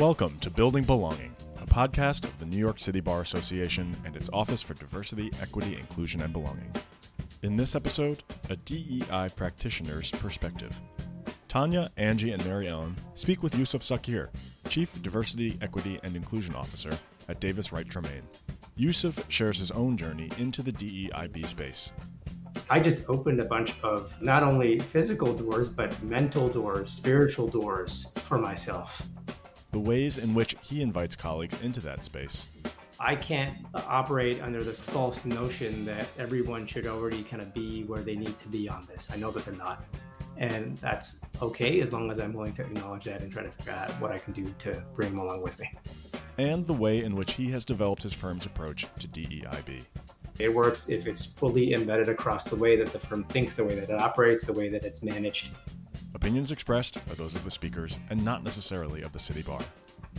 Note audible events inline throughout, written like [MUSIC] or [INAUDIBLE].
Welcome to Building Belonging, a podcast of the New York City Bar Association and its Office for Diversity, Equity, Inclusion, and Belonging. In this episode, a DEI practitioner's perspective. Tanya, Angie, and Mary Ellen speak with Yusuf Zakir, Chief Diversity, Equity, and Inclusion Officer at Davis Wright Tremaine. Yusuf shares his own journey into the DEIB space. I just opened a bunch of not only physical doors, but mental doors, spiritual doors for myself the ways in which he invites colleagues into that space. I can't operate under this false notion that everyone should already kind of be where they need to be on this. I know that they're not. And that's okay as long as I'm willing to acknowledge that and try to figure out what I can do to bring them along with me. And the way in which he has developed his firm's approach to DEIB. It works if it's fully embedded across the way that the firm thinks, the way that it operates, the way that it's managed, Opinions expressed are those of the speakers and not necessarily of the City Bar.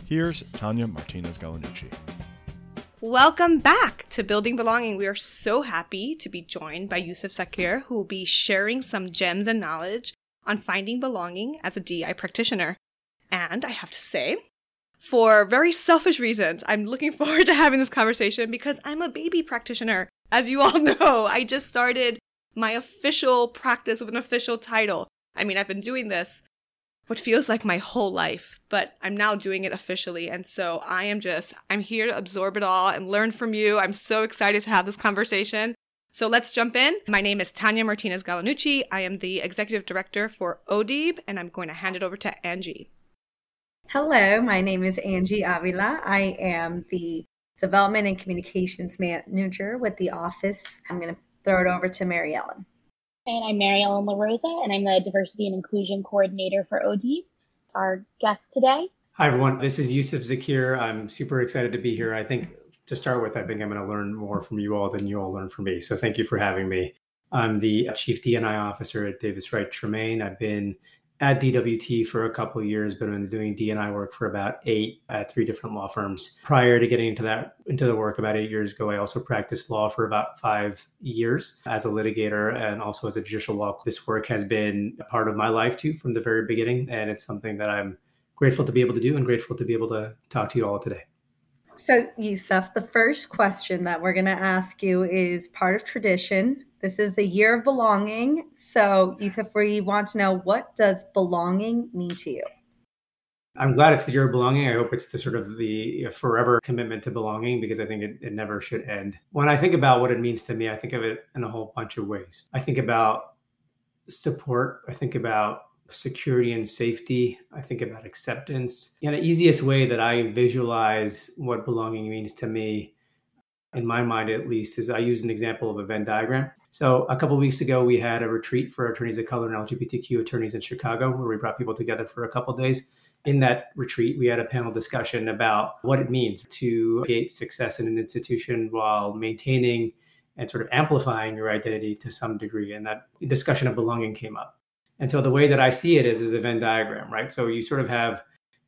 Here's Tanya Martinez Galanucci. Welcome back to Building Belonging. We are so happy to be joined by Yusuf Zakir, who will be sharing some gems and knowledge on finding belonging as a DI practitioner. And I have to say, for very selfish reasons, I'm looking [LAUGHS] forward to having this conversation because I'm a baby practitioner. As you all [LAUGHS] know, I just started my official practice with an official title. I mean, I've been doing this what feels like my whole life, but I'm now doing it officially. And so I am just, I'm here to absorb it all and learn from you. I'm so excited to have this conversation. So let's jump in. My name is Tanya Martinez Galanucci. I am the executive director for ODEIB, and I'm going to hand it over to Angie. Hello, my name is Angie Avila. I am the development and communications manager with the office. I'm going to throw it over to Mary Ellen. And I'm Mary Ellen LaRosa, and I'm the Diversity and Inclusion Coordinator for OD. Our guest today. Hi, everyone. This is Yusuf Zakir. I'm super excited to be here. I think to start with, I think I'm going to learn more from you all than you all learn from me. So thank you for having me. I'm the Chief DNI Officer at Davis Wright Tremaine. I've been at DWT for a couple of years, but I've been doing DNI work for about eight at three different law firms. Prior to getting into that into the work about eight years ago, I also practiced law for about five years as a litigator and also as a judicial law. This work has been a part of my life too from the very beginning, and it's something that I'm grateful to be able to do and grateful to be able to talk to you all today. So, Yusuf, the first question that we're going to ask you is part of tradition. This is a year of belonging. So, Yusuf, we want to know what does belonging mean to you? I'm glad it's the year of belonging. I hope it's the sort of the forever commitment to belonging because I think it, it never should end. When I think about what it means to me, I think of it in a whole bunch of ways. I think about support. I think about security and safety. I think about acceptance. And the easiest way that I visualize what belonging means to me, in my mind at least, is I use an example of a Venn diagram. So a couple weeks ago, we had a retreat for attorneys of color and LGBTQ attorneys in Chicago, where we brought people together for a couple days. In that retreat, we had a panel discussion about what it means to create success in an institution while maintaining and sort of amplifying your identity to some degree. And that discussion of belonging came up. And so the way that I see it is is a Venn diagram, right? So you sort of have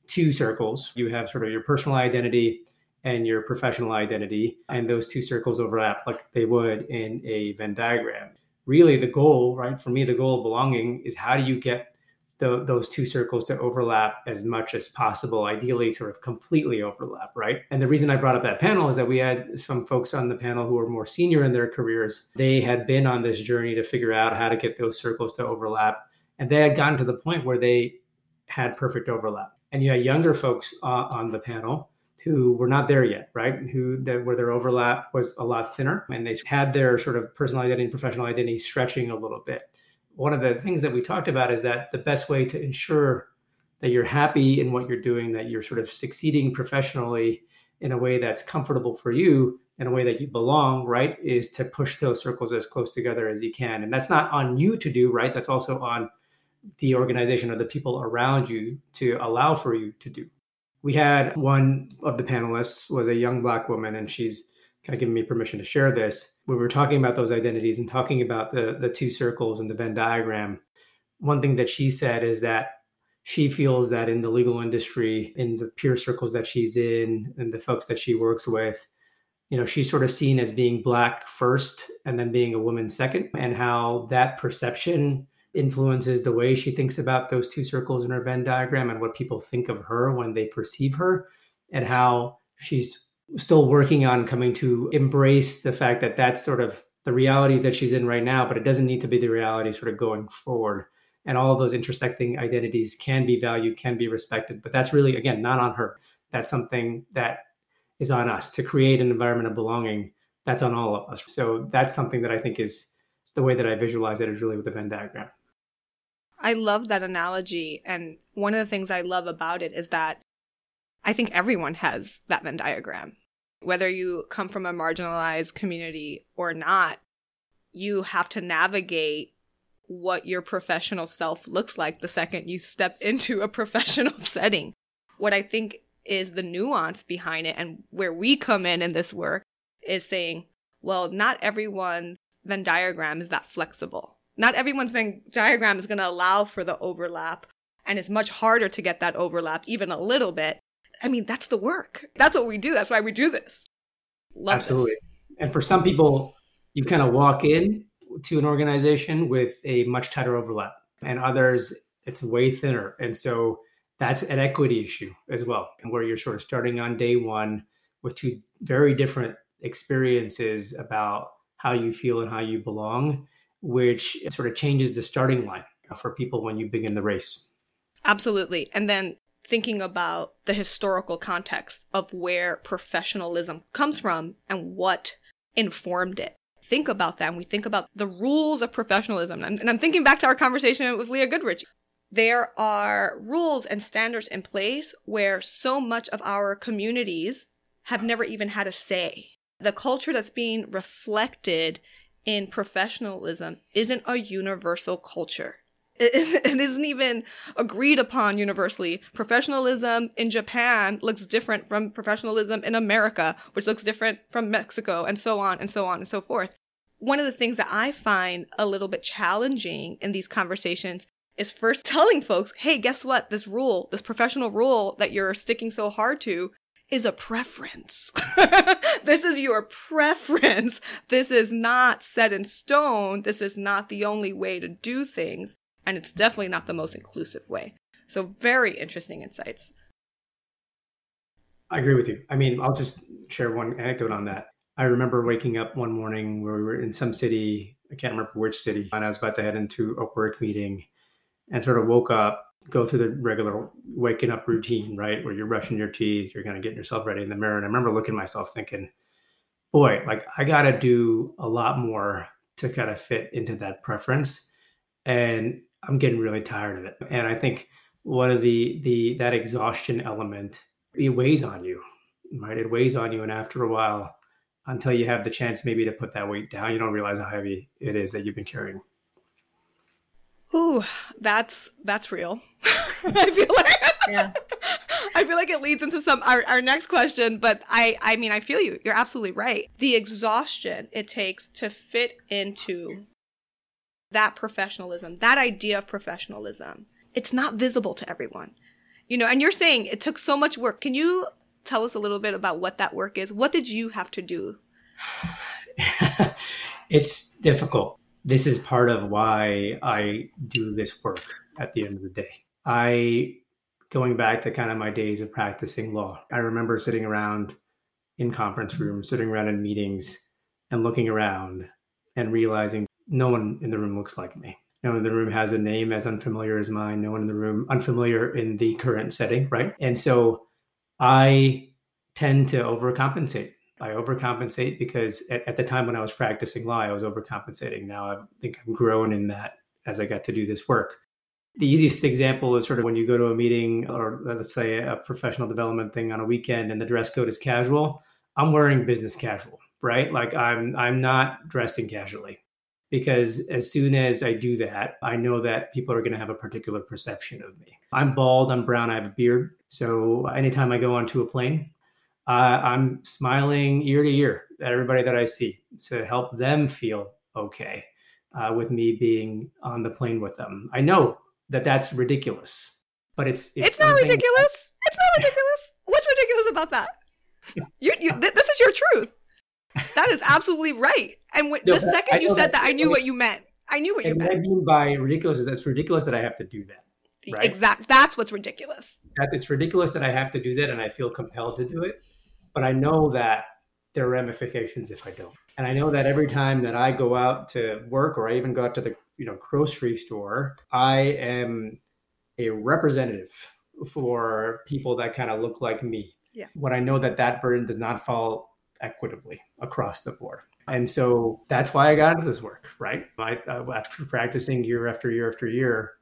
two circles. You have sort of your personal identity and your professional identity, and those two circles overlap like they would in a Venn diagram. Really, the goal, right? For me, the goal of belonging is how do you get the, those two circles to overlap as much as possible, ideally, sort of completely overlap, right? And the reason I brought up that panel is that we had some folks on the panel who were more senior in their careers. They had been on this journey to figure out how to get those circles to overlap and they had gotten to the point where they had perfect overlap. And you had younger folks uh, on the panel who were not there yet, right? Who that where their overlap was a lot thinner, and they had their sort of personal identity and professional identity stretching a little bit. One of the things that we talked about is that the best way to ensure that you're happy in what you're doing, that you're sort of succeeding professionally in a way that's comfortable for you, in a way that you belong, right, is to push those circles as close together as you can. And that's not on you to do, right? That's also on the organization or the people around you to allow for you to do. We had one of the panelists was a young black woman, and she's kind of given me permission to share this. When we were talking about those identities and talking about the the two circles and the Venn diagram, one thing that she said is that she feels that in the legal industry, in the peer circles that she's in, and the folks that she works with, you know, she's sort of seen as being black first and then being a woman second, and how that perception influences the way she thinks about those two circles in her Venn diagram and what people think of her when they perceive her, and how she's still working on coming to embrace the fact that that's sort of the reality that she's in right now, but it doesn't need to be the reality sort of going forward. And all of those intersecting identities can be valued, can be respected, but that's really, again, not on her. That's something that is on us to create an environment of belonging. That's on all of us. So that's something that I think is the way that I visualize it is really with the Venn diagram. I love that analogy. And one of the things I love about it is that I think everyone has that Venn diagram. Whether you come from a marginalized community or not, you have to navigate what your professional self looks like the second you step [LAUGHS] into a professional [LAUGHS] setting. What I think is the nuance behind it and where we come in in this work is saying, well, not everyone's Venn diagram is that flexible. Not everyone's Venn diagram is going to allow for the overlap, and it's much harder to get that overlap, even a little bit. I mean, that's the work. That's what we do. That's why we do this. Love Absolutely. This. And for some people, you kind of walk in to an organization with a much tighter overlap, and others, it's way thinner. And so that's an equity issue as well, and where you're sort of starting on day one with two very different experiences about how you feel and how you belong, which sort of changes the starting line for people when you begin the race. Absolutely. And then thinking about the historical context of where professionalism comes from and what informed it. Think about that. And we think about the rules of professionalism. And I'm thinking back to our conversation with Leah Goodrich. There are rules and standards in place where so much of our communities have never even had a say. The culture that's being reflected in professionalism isn't a universal culture. [LAUGHS] It, isn't even agreed upon universally. Professionalism in Japan looks different from professionalism in America, which looks different from Mexico, and so on and so on and so forth. One of the things that I find a little bit challenging in these conversations is first [LAUGHS] telling folks, hey, guess what? This rule, this professional rule that you're sticking so hard to is a preference. [LAUGHS] this is your preference. This is not set in stone. This is not the only way to do things. And it's definitely not the most inclusive way. So, very interesting insights. I agree with you. I mean, I'll just share one anecdote on that. I remember waking up one morning where we were in some city, I can't remember which city, and I was about to head into a work meeting and sort of woke up, go through the regular waking up routine, right? Where you're brushing your teeth, you're kind of getting yourself ready in the mirror. And I remember looking at myself thinking, boy, like I got to do a lot more to kind of fit into that preference. And I'm getting really tired of it. And I think one of the, the, that exhaustion element, it weighs on you, right? It weighs on you. And after a while, until you have the chance maybe to put that weight down, you don't realize how heavy it is that you've been carrying. Ooh, that's that's real. [LAUGHS] I feel like yeah. [LAUGHS] I feel like it leads into some our, our next question, but I I mean I feel you. You're absolutely right. The exhaustion it takes to fit into that professionalism, that idea of professionalism, it's not visible to everyone. You know, and you're saying it took so much work. Can you tell us a little bit about what that work is? What did you have to do? [SIGHS] it's difficult this is part of why I do this work at the end of the day. I, going back to kind of my days of practicing law, I remember sitting around in conference rooms, sitting around in meetings and looking around and realizing no one in the room looks like me. No one in the room has a name as unfamiliar as mine. No one in the room unfamiliar in the current setting, right? And so I tend to overcompensate I overcompensate because at, at, the time when I was practicing law, I was overcompensating. Now I think I'm grown in that as I got to do this work. The easiest example is sort of when you go to a meeting or uh, let's say a professional development thing on a weekend and the dress code is casual. I'm wearing business casual, right? Like I'm I'm not dressing casually because as soon as I do that, I know that people are going to have a particular perception of me. I'm bald, I'm brown, I have a beard. So anytime I go onto a plane, uh, I'm smiling ear to ear at everybody that I see to help them feel okay uh, with me being on the plane with them. I know that that's ridiculous, but it's it's, it's not ridiculous. It's not ridiculous. What's ridiculous about that? You, you, th- this is your truth. That is absolutely right. And w- no, the second you said that, that, I knew what you meant. I knew what you meant. what I mean by ridiculous is it's ridiculous that I have to do that. right? Exact. That's what's ridiculous. That it's ridiculous that I have to do that and I feel compelled to do it. But I know that there are ramifications if I don't. And I know that every time that I go out to work or I even go out to the you know grocery store, I am a representative for people that kind of look like me. Yeah. When I know that that burden does not fall equitably across the board. And so that's why I got into this work, right? I, after practicing year after year after year,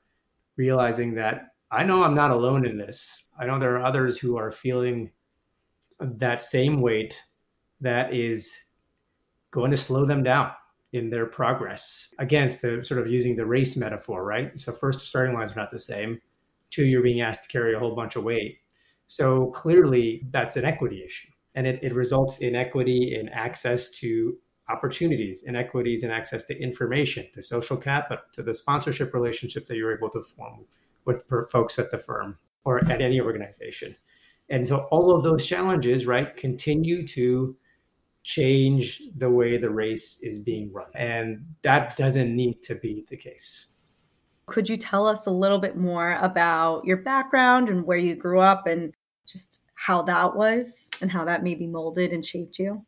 realizing that I know I'm not alone in this. I know there are others who are feeling that same weight that is going to slow them down in their progress. Again, it's the sort of using the race metaphor, right? So first, starting lines are not the same. Two, you're being asked to carry a whole bunch of weight. So clearly, that's an equity issue. And it, it results in equity in access to opportunities, inequities in access to information, to social capital, to the sponsorship relationships that you're able to form with folks at the firm or at any organization. And so all of those challenges, right, continue to change the way the race is being run. And that doesn't need to be the case. Could you tell us a little bit more about your background and where you grew up and just how that was and how that maybe molded and shaped you?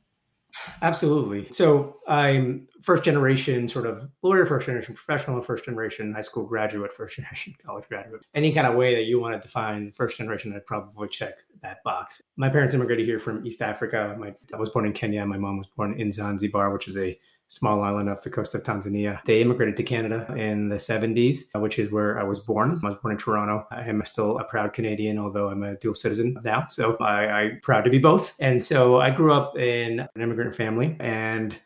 Absolutely. So I'm first generation sort of lawyer, first generation professional, first generation high school graduate, first [LAUGHS] generation college graduate. Any kind of way that you want to define first generation, I'd probably check that box. My parents immigrated here from East Africa. My, I was born in Kenya. My mom was born in Zanzibar, which is a small island off the coast of Tanzania. They immigrated to Canada in the 70s, which is where I was born. I was born in Toronto. I am still a proud Canadian, although I'm a dual citizen now. So I, I'm proud to be both. And so I grew up in an immigrant family and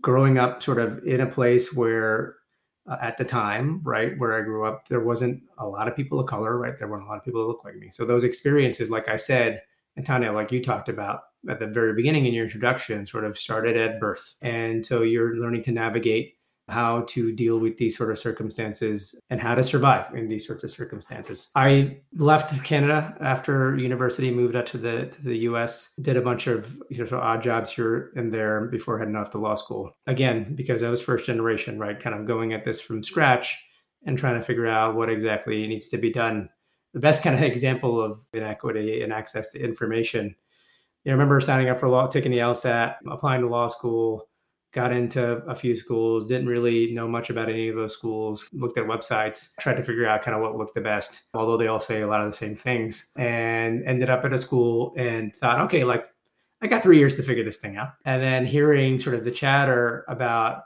growing up sort of in a place where uh, at the time, right, where I grew up, there wasn't a lot of people of color, right? There weren't a lot of people that looked like me. So those experiences, like I said, and Tanya, like you talked about at the very beginning in your introduction, sort of started at birth. And so you're learning to navigate how to deal with these sort of circumstances and how to survive in these sorts of circumstances. I left Canada after university, moved up to the to the US, did a bunch of you know, sort of odd jobs here and there before heading off to law school. Again, because I was first generation, right? Kind of going at this from scratch and trying to figure out what exactly needs to be done. The best kind of [LAUGHS] example of inequity and access to information. You know, I remember signing up for law, taking the LSAT, applying to law school, got into a few schools, didn't really know much about any of those schools, looked at websites, tried to figure out kind of what looked the best, although they all say a lot of the same things, and ended up at a school and thought, okay, like I got three years to figure this thing out. And then hearing sort of the chatter about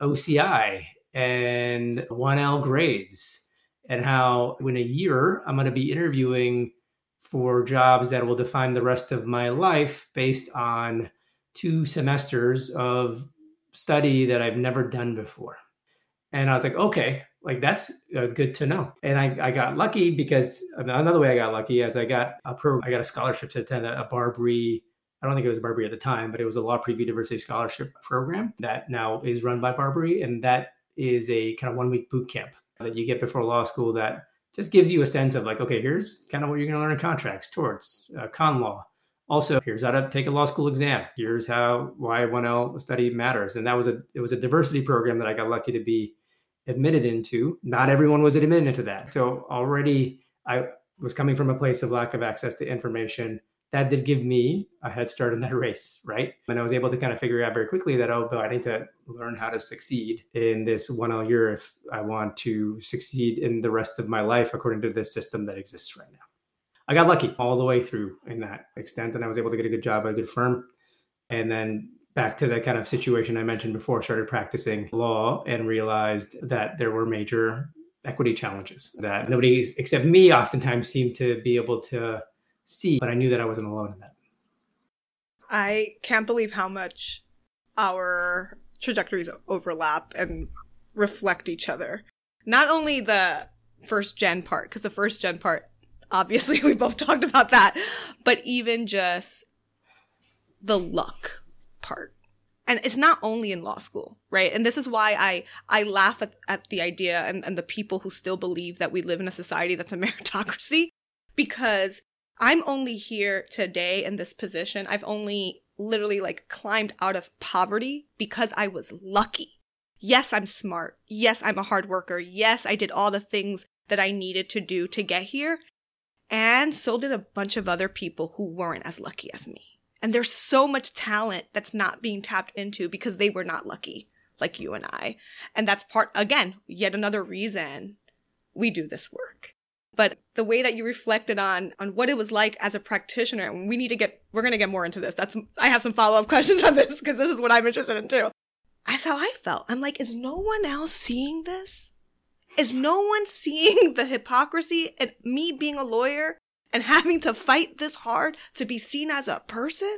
OCI and 1L grades and how in a year I'm going to be interviewing for jobs that will define the rest of my life based on two semesters of study that I've never done before. And I was like, okay, like that's uh, good to know. And I, I got lucky because another way I got lucky is I got a pro, I got a scholarship to attend a, a BARBRI. I don't think it was BARBRI at the time, but it was a Law Preview Diversity Scholarship program that now is run by BARBRI. And that is a kind of one week boot camp that you get before law school that just gives you a sense of like, okay, here's kind of what you're going to learn in contracts, torts, uh, con law. Also, here's how to take a law school exam. Here's how why 1L study matters. And that was a it was a diversity program that I got lucky to be admitted into. Not everyone was admitted into that. So already I was coming from a place of lack of access to information. That did give me a head start in that [LAUGHS] race, right? And I was able to kind of figure out very quickly that, oh, but I need to learn how to succeed in this 1L year if I want to succeed in the rest of my life according to this system that exists right now. I got lucky all the way through in that extent, and I was able to get a good job at a good firm. And then back to the kind of situation I mentioned before, started practicing law and realized that there were major equity challenges that nobody except me oftentimes seemed to be able to see, but I knew that I wasn't alone in that. I can't believe how much our trajectories overlap and reflect each other. Not only the first gen part, because the first gen part, obviously, [LAUGHS] we both talked about that, but even just the luck part. And it's not only in law school, right? And this is why I, I laugh at, at the idea and, and the people who still believe that we live in a society that's a [LAUGHS] meritocracy, because I'm only here today in this position. I've only literally like climbed out of poverty because I was lucky. Yes, I'm smart. Yes, I'm a hard worker. Yes, I did all the things that I needed to do to get here. And so did a bunch of other people who weren't as lucky as me. And there's so much talent that's not being tapped into because they were not lucky like you and I. And that's part, again, yet another reason we do this work. But the way that you reflected on on what it was like as a practitioner, and we need to get we're gonna get more into this. That's I have some follow-up [LAUGHS] questions on this because this is what I'm interested in too. That's how I felt. I'm like, is no one else seeing this? Is no one seeing the hypocrisy and me being a lawyer and having to fight this hard to be seen as a person?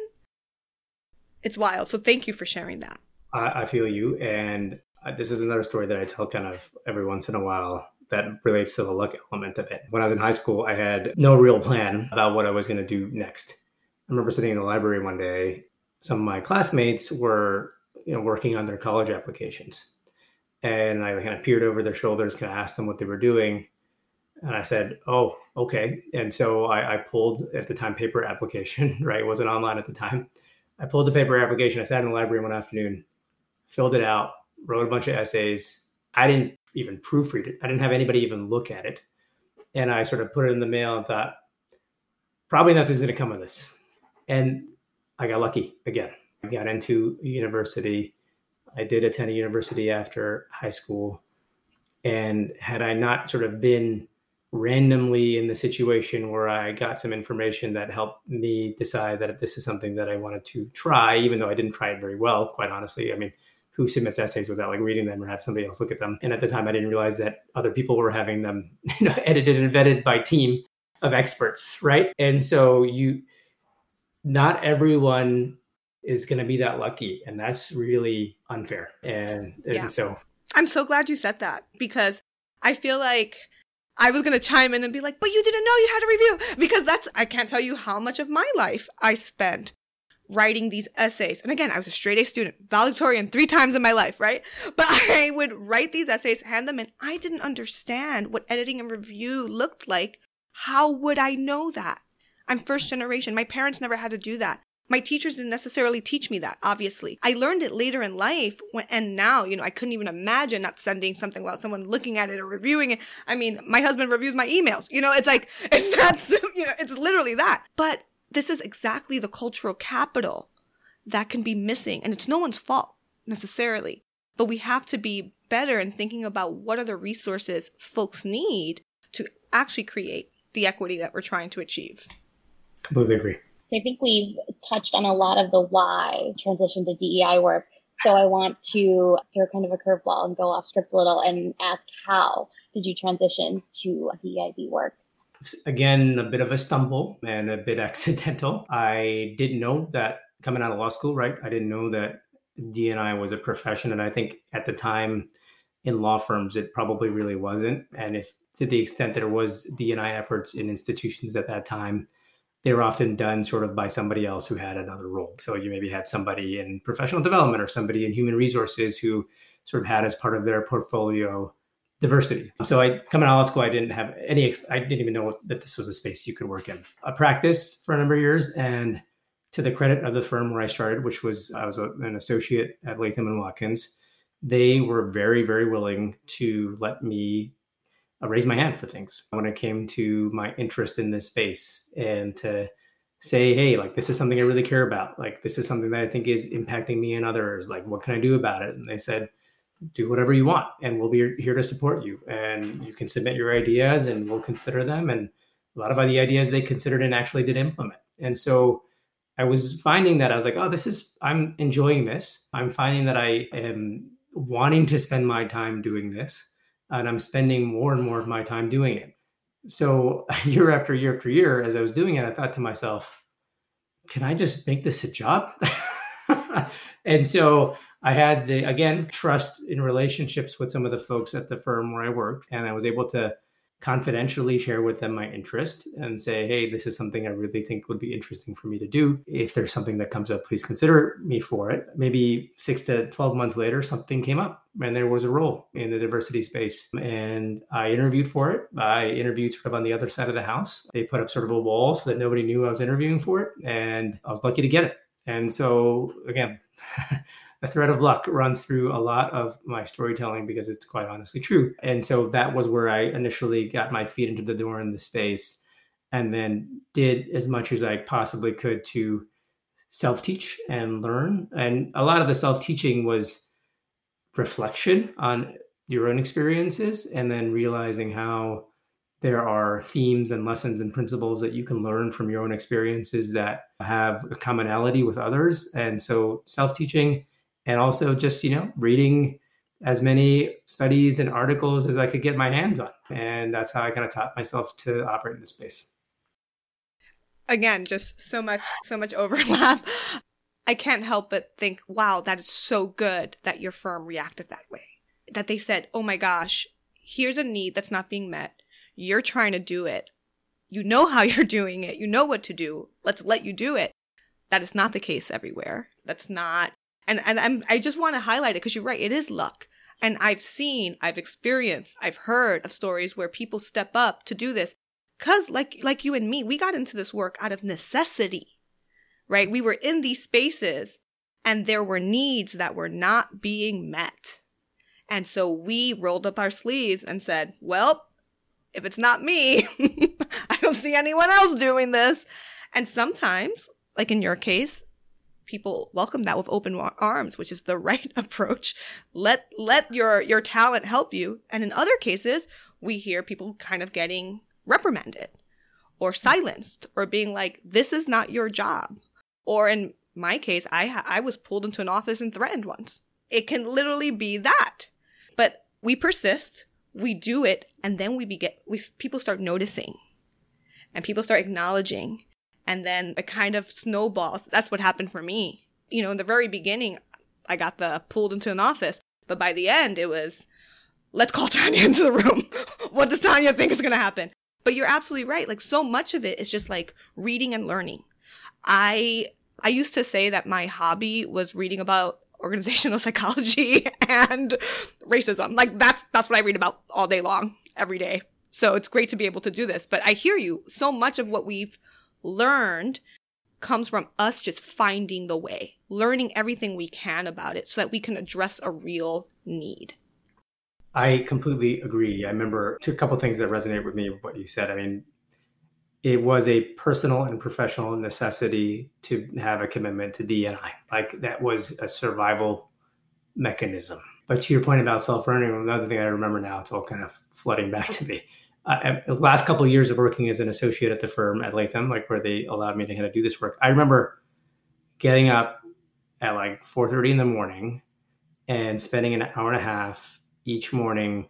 It's wild. So thank you for sharing that. I, I feel you. And uh, this is another story that I tell kind of every once in a while that relates to the luck element of it. When I was in high school, I had no real plan about what I was going to do next. I remember sitting in the library one day. Some of my classmates were, you know, working on their college applications, and I kind of peered over their shoulders, kind of asked them what they were doing, and I said, "Oh, okay." And so I, I pulled at the time paper application. [LAUGHS] Right, it wasn't online at the time. I pulled the paper application. I sat in the library one afternoon, filled it out, wrote a bunch of essays. I didn't even proofread it. I didn't have anybody even look at it. And I sort of put it in the mail and thought, probably nothing's going to come of this. And I got lucky again. I got into university. I did attend a university after high school. And had I not sort of been randomly in the situation where I got some information that helped me decide that this is something that I wanted to try, even though I didn't try it very well, quite honestly. I mean, who submits essays without like reading them or have somebody else look at them. And at the time, I didn't realize that other people were having them [LAUGHS] you know, edited and vetted by team of experts, right? And so you, not everyone is going to be that lucky, and that's really unfair. And, and yeah. so, I'm so glad you said that because I feel like I was going to chime in and be like, but you didn't know you had a review because that's, I can't tell you how much of my life I spent writing these essays. And again, I was a straight A student, valedictorian three times in my life, right? But [LAUGHS] I would write these essays, hand them in. I didn't understand what editing and review looked like. How would I know that? I'm first generation. My parents never had to do that. My teachers didn't necessarily teach me that, obviously. I learned it later in life, when, and now, you know, I couldn't even imagine not sending something without someone looking at it or reviewing it. I mean, my husband reviews my emails. You know, it's like, [LAUGHS] it's not, you know, it's literally that. But this is exactly the cultural capital that can be missing. And it's no one's fault necessarily. But we have to be better in thinking about what are the resources folks need to actually create the equity that we're trying to achieve. Completely agree. So I think we've touched on a lot of the why transition to DEI work. So I want to throw kind of a curveball and go off script a little and ask how did you transition to DEIB work? again, a bit of a stumble and a bit [LAUGHS] accidental. I didn't know that coming out of law school, right? I didn't know that DNI was a profession. And I think at the time in law firms, it probably really wasn't. And if to the extent there was DNI efforts in institutions at that time, they were often done sort of by somebody else who had another role. So you maybe had somebody in professional development or somebody in human resources who sort of had as part of their portfolio diversity. So I coming out of school, I didn't have any. I didn't even know that this was a space you could work in. I practiced for a number of years, and to the credit of the firm where I started, which was I was a, an associate at Latham and Watkins, they were very very willing to let me Uh, raise my hand for things when it came to my interest in this space and to say hey like this is something i really care about. Like this is something that i think is impacting me and others. Like what can i do about it? And they said do whatever you want and we'll be here to support you. And you can submit your ideas and we'll consider them. And a lot of the ideas they considered and actually did implement. And so i was finding that i was like oh this is i'm enjoying this. I'm finding that i am wanting to spend my time doing this and i'm spending more and more of my time doing it. So [LAUGHS] year after year after year as i was doing it i thought to myself can i just make this a job? [LAUGHS] And so I had the again trust in relationships with some of the folks at the firm where I worked, and I was able to confidentially share with them my interest and say, hey, this is something I really think would be interesting for me to do. If there's something that comes up, please consider me for it. Maybe six to 12 months later, something came up and there was a role in the diversity space. And I interviewed for it. I interviewed sort of on the other side of the house. They put up sort of a wall so that nobody knew I was interviewing for it. And I was lucky to get it. And so, again, [LAUGHS] a thread of luck runs through a lot of my storytelling because it's quite honestly true. And so that was where I initially got my feet into the door in the space and then did as much as I possibly could to self teach and learn. And a lot of the self teaching was reflection on your own experiences and then realizing how there are themes and lessons and principles that you can learn from your own experiences that have a commonality with others. And so self teaching and also just, you know, reading as many studies and articles as I could get my hands on. And that's how I kind of taught myself to operate in this space. Again, just so much, so much [LAUGHS] overlap. I can't help but think, wow, that is so good that your firm reacted that way. That they said, oh my gosh, here's a need that's not being met you're trying to do it. You know how [LAUGHS] you're doing it. You know what to do. Let's let you do it. That is not the case everywhere. That's not. And and I'm I just want to highlight it because you're right. It is luck. And I've seen, I've experienced, I've heard of stories where people step up to do this. Cause like like you and me, we got into this work out of necessity. Right? We were in these spaces and there were needs that were not being met. And so we rolled up our sleeves and said, well, if it's not me, [LAUGHS] I don't see anyone else doing this. And sometimes, like in your case, people welcome that with open arms, which is the [LAUGHS] right approach. Let let your your talent help you. And in other cases, we hear people kind of getting reprimanded or hmm. silenced or being like this is not your job. Or in my case, I I was pulled into an office and threatened once. It can literally be that. But we persist we do it and then we begin we people start noticing and people start acknowledging and then it kind of snowballs that's what happened for me you know in the very beginning i got the pulled into an office but by the end it was let's call [LAUGHS] tanya into the room [LAUGHS] what does tanya think is going to happen but you're absolutely right like so much of it is just like reading and learning i i used to say that my hobby was reading about [LAUGHS] organizational psychology and racism. Like that's that's what I read about all day long, every day. So it's great to be able to do this. But I hear you. So much of what we've learned comes from us just finding the way, learning everything we can about it so that we can address a real need. I completely agree. I remember two couple things that resonate with me what you said. I mean, it was a personal and professional necessity to have a commitment to DNI. Like that was a survival mechanism. But to your point about self-learning, another thing I remember now, it's all kind of flooding back to me. Uh, last couple of years of working as an associate at the firm at Latham, like where they allowed me to kind of do this work, I remember getting up at like 4:30 in the morning and spending an hour and a half each morning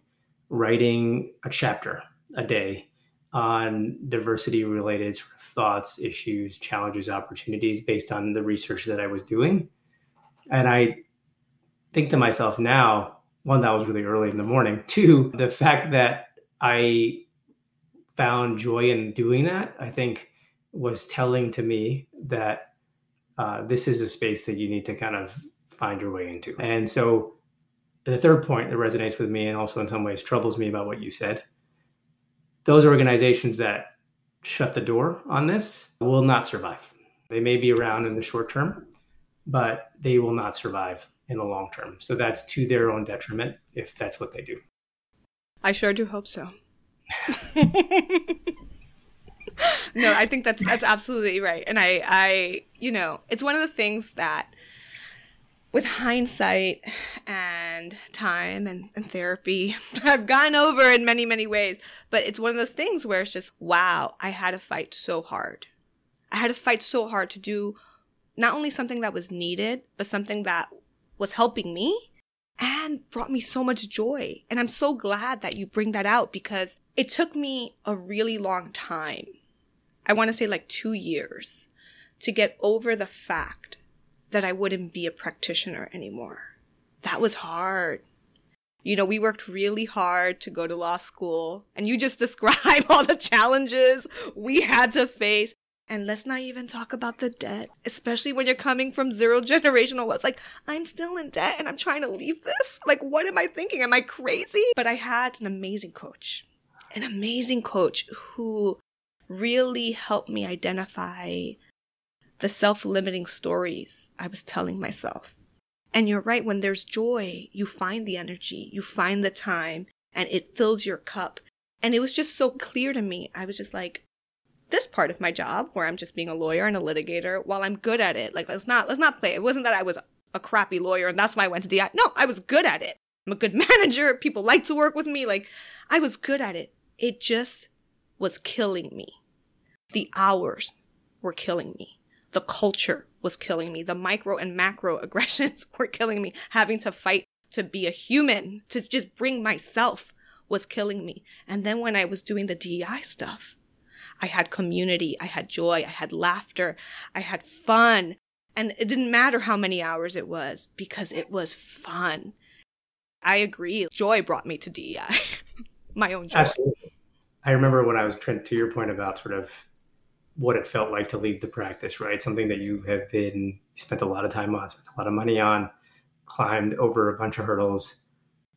writing a chapter a day on diversity related sort of thoughts, issues, challenges, opportunities based on the research that I was doing. And I think to myself now, one, that was really early in the morning. Two, the fact that I found joy in doing that, I think was telling to me that uh, this is a space that you need to kind of find your way into. And so the third point that resonates with me and also in some ways troubles me about what you said those organizations that shut the door on this will not survive. They may be around in the short term, but they will not survive in the long term. So that's to their own detriment if that's what they do. I sure do hope so. No, I think that's that's absolutely right. And I I you know, it's one of the things that with hindsight and time and, and therapy, [LAUGHS] I've gone over in many, many ways. But it's one of those things where it's just, wow, I had to fight so hard. I had to fight so hard to do not only something that was needed, but something that was helping me and brought me so much joy. And I'm so glad that you bring that out because it took me a really long time. I want to say like two years to get over the fact that I wouldn't be a practitioner anymore. That was hard. You know, we worked really hard to go to law school, and you just [LAUGHS] describe all the challenges we had to face. And let's not even talk about the debt, especially when you're coming from zero [LAUGHS] generational wealth. Like, I'm still in debt and I'm trying to leave this. Like, what am I thinking? Am I crazy? But I had an amazing coach, an amazing coach who really helped me identify the self limiting stories I was telling myself. And you're right, when there's joy, you find the energy, you find the time, and it fills your cup. And it was just so clear to me. I was just like, this part of my job where I'm just being a lawyer and a litigator, while I'm good at it, like let's not let's not play. It wasn't that I was a crappy lawyer and that's why I went to DI. No, I was good at it. I'm a good [LAUGHS] manager. People like to work with me. Like I was good at it. It just was killing me. The hours were killing me. The culture was killing me. The micro and macro [LAUGHS] aggressions [LAUGHS] were killing me. Having to fight to be a human, to just bring myself was killing me. And then when I was doing the DEI stuff, I had community, I had joy, I had laughter, I had fun. And it didn't matter how many hours it was because it was fun. I agree. Joy brought me to DEI, [LAUGHS] my own joy. Absolutely. I remember when I was Trent, to your point about sort of what it felt like to leave the practice, right? Something that you have been spent a lot of time on, spent a lot of money on, climbed over a bunch of hurdles.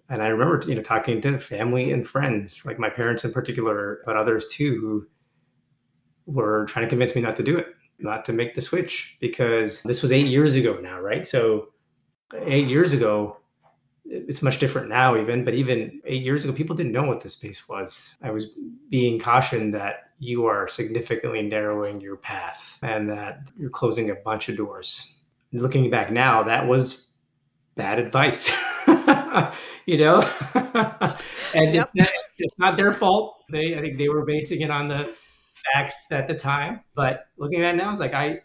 And I remember, you know, talking to family and friends, like my parents in particular, but others too, who were trying to convince me not to do it, not to make the switch, because this was eight years ago now, right? So eight years ago, it's much different now, even, but even eight years ago, people didn't know what the space was. I was being cautioned that you are significantly narrowing your path and that you're closing a bunch of doors. Looking back now, that was bad advice, [LAUGHS] you know? [LAUGHS] and yep. it's, not, it's not their fault. They, I think they were basing it on the facts at the time. But looking at it now, it's like I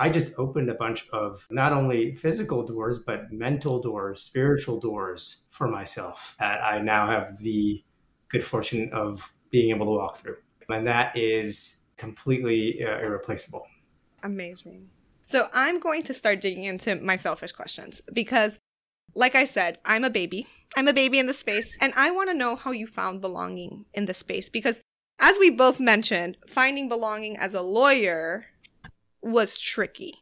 I just opened a bunch of not only physical doors, but mental doors, spiritual doors for myself that I now have the good fortune of being able to walk through. And that is completely uh, irreplaceable. Amazing. So I'm going to start digging into my selfish questions because, like I said, I'm a baby. I'm a baby in the space, and I want to know how you found belonging in the space because as we both mentioned, finding belonging as a lawyer was tricky.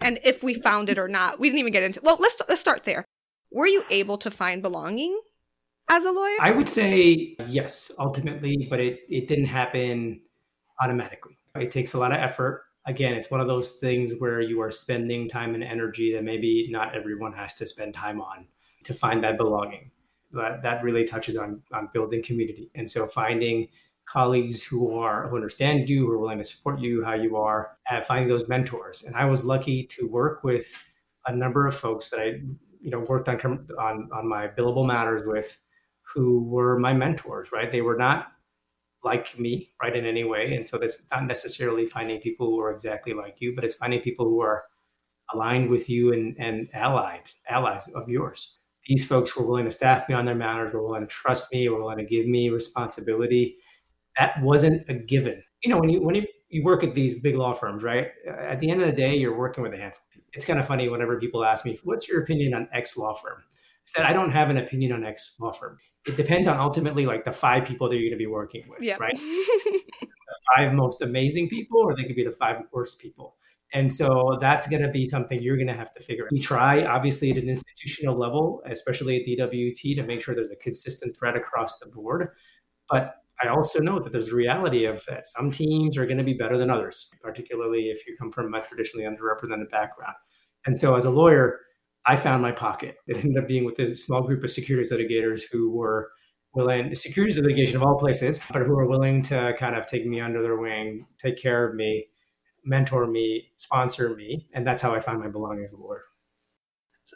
And if we found it or not, we didn't even get into. Well, let's let's start there. Were you able to find belonging as a lawyer? I would say yes, ultimately, but it it didn't happen automatically. It takes a lot of effort. Again, it's one of those things where you are spending time and energy that maybe not everyone has to spend time on to find that belonging. But that really touches on on building community. And so finding colleagues who are who understand you, who are willing to support you how you are, and finding those mentors. And I was lucky to work with a number of folks that I, you know, worked on on on my billable matters with, who were my mentors. Right, they were not like me, right, in any way. And so that's not necessarily finding people who are exactly like you, but it's finding people who are aligned with you and and allied allies of yours. These folks were willing to staff me on their matters, were willing to trust me, were willing to give me responsibility that wasn't a given. You know, when you when you, you work at these big law firms, right? At the end of the day, you're working with a handful. It's kind of funny whenever people ask me, "What's your opinion on X law firm?" I said, "I don't have an opinion on X law firm. It depends on ultimately like the five people that you're going to be working with, yep. right? [LAUGHS] the five most amazing people, or they could be the five worst people." And so that's going to be something you're going to have to figure out. We try, obviously, at an institutional level, especially at DWT, to make sure there's a consistent thread across the board. But I also know that there's a reality of that some teams are going to be better than others, particularly if you come from a traditionally underrepresented background. And so, as a lawyer, I found my pocket. It ended up being with a small group of securities litigators who were willing, securities litigation of all places, but who were willing to kind of take me under their wing, take care of me, mentor me, sponsor me, and that's how I found my belonging as a lawyer.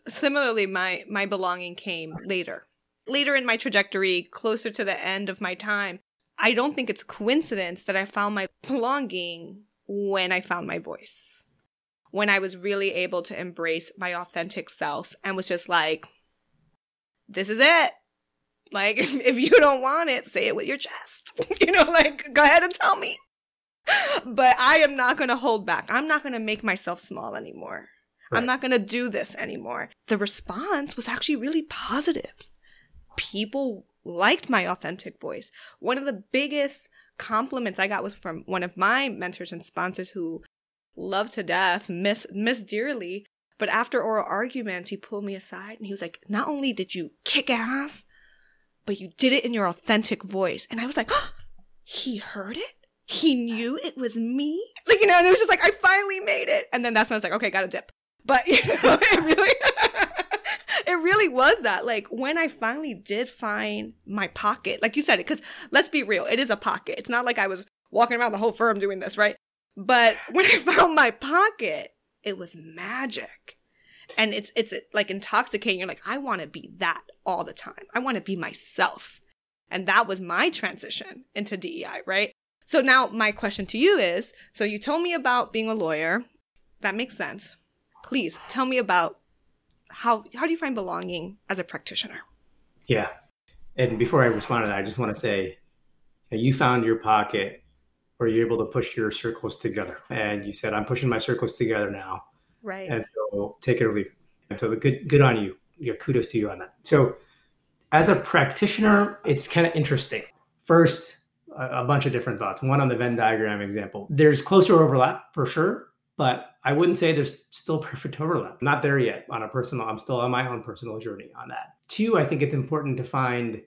Similarly, my my belonging came later. Later in my trajectory, closer to the end of my time, I don't think it's coincidence that I found my belonging when I found my voice. When I was really able to embrace my authentic self and was just like, this is it. Like, [LAUGHS] if you don't want it, say it with your chest. [LAUGHS] you know, like, go ahead and tell me. But I am not going to hold back. I'm not going to make myself small anymore. Right. I'm not going to do this anymore. The response was actually really positive. People liked my authentic voice. One of the biggest compliments I got was from one of my mentors and sponsors who love to death, miss miss dearly. But after oral arguments, he pulled me aside and he was like, "Not only did you kick ass, but you did it in your authentic voice." And I was like, oh, [GASPS] "He heard it." He knew it was me. Like, you know, and it was just like, I finally made it. And then that's when I was like, okay, got a dip. But, [LAUGHS] you know, it really, it really was that. Like when I finally did find my pocket, like you said it, because let's be real, it is a pocket. It's not like I was walking around the whole firm doing this, right? But [LAUGHS] when I found my pocket, it was magic. And it's it's like intoxicating. You're like, I want to be that all the time. I want to be myself. And that was my transition into DEI, right? So now my question to you is, so you told me about being a lawyer. That makes sense. Please tell me about how how do you find belonging as a practitioner? Yeah. And before I respond to that, I just want to say you found your pocket where you're able to push your circles together. And you said, I'm pushing my circles together now. Right. And so take it or leave it. And so the good good on you. Yeah, kudos to you on that. So as a practitioner, it's kind of interesting. First, a, a bunch of different thoughts. One on the Venn diagram example. There's closer overlap for sure, but I wouldn't say there's still [LAUGHS] perfect overlap. not there yet on a personal, I'm still on my own personal journey on that. Two, I think it's important to find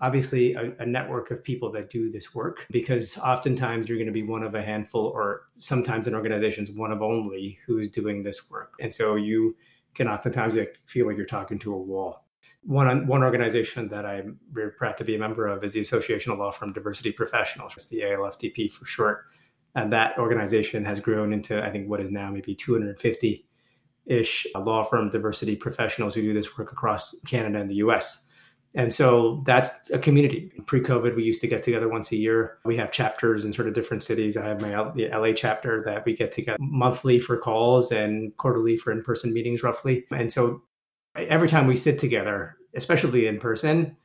obviously a, a, network of people that do this work because oftentimes you're going to be one of a handful or sometimes in organizations one of only who's doing this work and so you can oftentimes feel like you're talking to a wall one one organization that i'm very proud to be a member of is the association of law firm diversity professionals it's the ALFDP for short and that organization has grown into i think what is now maybe 250 ish uh, law firm diversity professionals who do this work across canada and the us and so that's a community. Pre COVID, we used to get together once a year. We have chapters in sort of different cities. I have my L- the LA chapter that we get together monthly for calls and quarterly for in person meetings, roughly. And so every time we sit together, especially in person,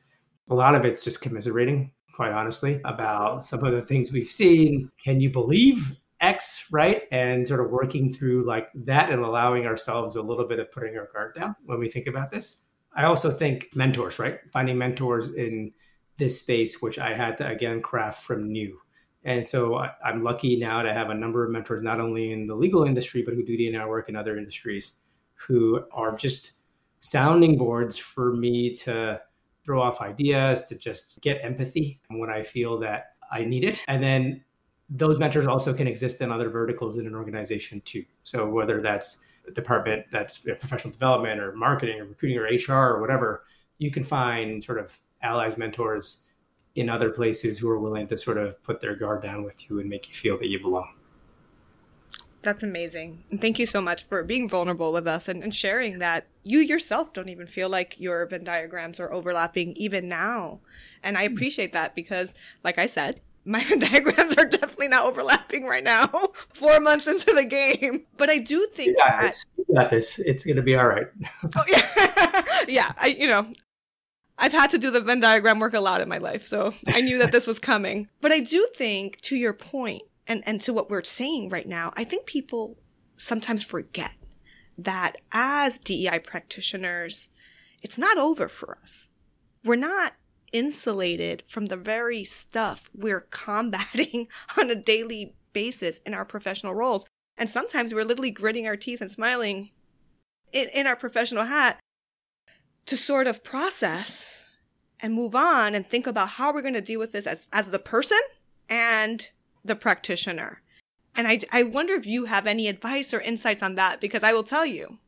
a lot of it's just commiserating, quite honestly, about some of the things we've seen. Can you believe X, right? And sort of working through like that and allowing ourselves a little bit of putting our guard down when we think about this. I also think mentors, right? Finding mentors in this space, which I had to again craft from new. And so I, am lucky now to have a number of mentors, not only in the legal industry, but who do DNI work in other industries, who are just sounding boards for me to throw off ideas, to just get empathy when I feel that I need it. And then those mentors also can exist in other verticals in an organization too. So whether that's department that's professional development or marketing or recruiting or HR or whatever, you can find sort of allies, mentors in other places who are willing to sort of put their guard down with you and make you feel that you belong. That's amazing. And thank you so much for being vulnerable with us and, and sharing that you yourself don't even feel like your Venn diagrams are overlapping even now. And I appreciate that because, like I said, [LAUGHS] my Venn diagrams are definitely not overlapping right now, [LAUGHS] four months into the game. But I do think you got that this. You got this. It's gonna be all right. [LAUGHS] oh, yeah, yeah. I, you know, I've had to do the Venn diagram work a lot in my life, so I knew that this was coming. But I do think, to your point, and and to what we're saying right now, I think people sometimes forget that as DEI practitioners, it's not over for us. We're not insulated from the very stuff we're [LAUGHS] combating on a daily basis in our professional roles. And sometimes we're literally gritting our teeth and smiling in, in our professional hat to sort of process and move on and think about how we're going to deal with this as, as the person and the practitioner. And I, I wonder if you have any advice or insights on that because I will tell you,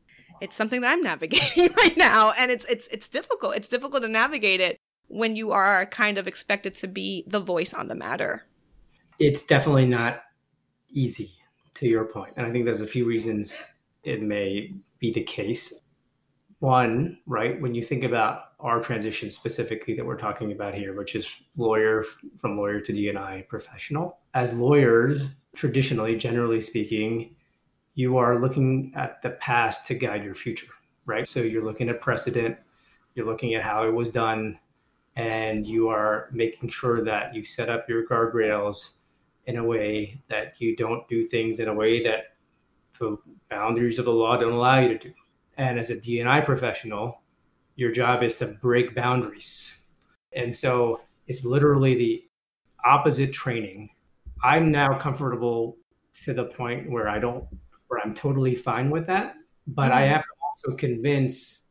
it's something that I'm [LAUGHS] navigating [LAUGHS] right now, and it's it's it's difficult. It's difficult to navigate it when you are kind of expected to be the voice on the matter? It's definitely not easy, to your point. And I think there's a few reasons it may be the case. One, right, when you think about our transition specifically that we're talking about here, which is lawyer from lawyer to DNI professional. As lawyers, traditionally, generally speaking, you are looking at the past to guide your future, right? So you're looking at precedent, you're looking at how it was done, and you are making sure that you set up your guardrails in a way that you don't do things in a way that the boundaries of the law don't allow you to do. And as a DNI professional, your job is to break boundaries. And so it's literally the opposite training. I'm now comfortable to the point where I don't, where I'm totally fine with that. But mm-hmm. I have to also convince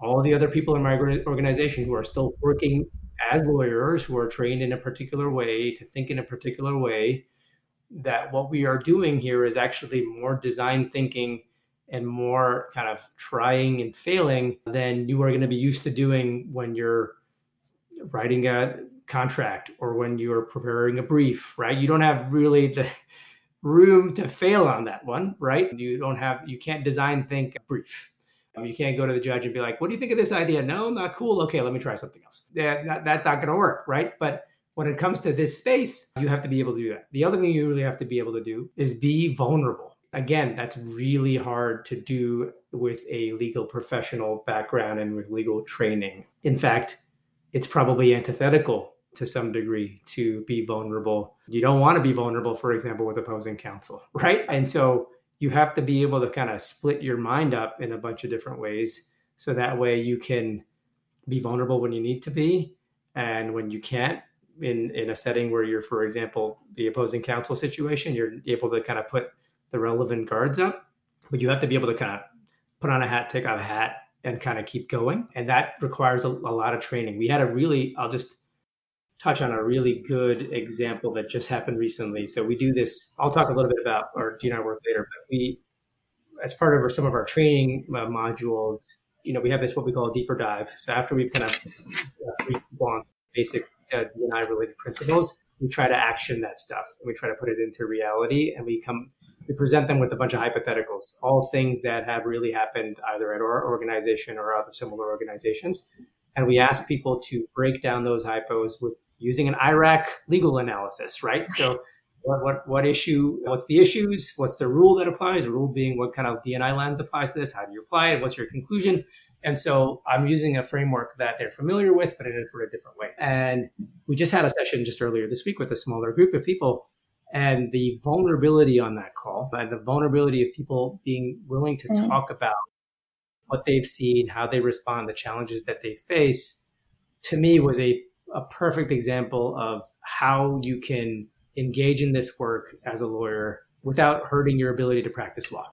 all the other people in my organization who are still working as lawyers, who are trained in a particular way to think in a particular way, that what we are doing here is actually more design thinking and more kind of trying and failing than you are going to be used to doing when you're writing a contract or when you're preparing a brief, right? You don't have really the room to fail on that one, right? You don't have, you can't design think brief. You can't go to the judge and be like, what do you think of this idea? No, not cool. Okay, let me try something else. Yeah, that, that's not going to work, right? But when it comes to this space, you have to be able to do that. The other thing you really have to be able to do is be vulnerable. Again, that's really hard to do with a legal professional background and with legal training. In fact, it's probably antithetical to some degree to be vulnerable. You don't want to be vulnerable, for example, with opposing counsel, [LAUGHS] right? And so you have to be able to kind of split your mind up in a bunch of different ways. So that way you can be vulnerable when you need to be. And when you can't, in, in a setting where you're, for example, the opposing counsel situation, you're able to kind of put the relevant guards up. But you have to be able to kind of put on a hat, take off a hat, and kind of keep going. And that requires a, a lot of training. We had a really, I'll just touch on a really good example that just happened recently. So we do this. I'll talk a little bit about our DNI work later, but we, as part of our, some of our training uh, modules, you know, we have this what we call a deeper dive. So after we've kind of uh, gone basic uh, DNI related principles, we try to action that stuff and we try to put it into reality, and we come we present them with a bunch of hypotheticals, all things that have really happened either at our organization or other similar organizations. And we ask people to break down those hypos with using an IRAC legal analysis, right? So what, what, what issue, what's the issues? What's the rule that applies? The rule being what kind of DNI lens applies to this? How do you apply it? What's your conclusion? And so I'm using a framework that they're familiar with, but in it for a different way. And we just had a session just earlier this week with a smaller group of people. And the vulnerability on that call, and the vulnerability of people being willing to mm-hmm. talk about what they've seen, how they respond, the challenges that they face, to me was a a perfect example of how you can engage in this work as a lawyer without hurting your ability to practice law.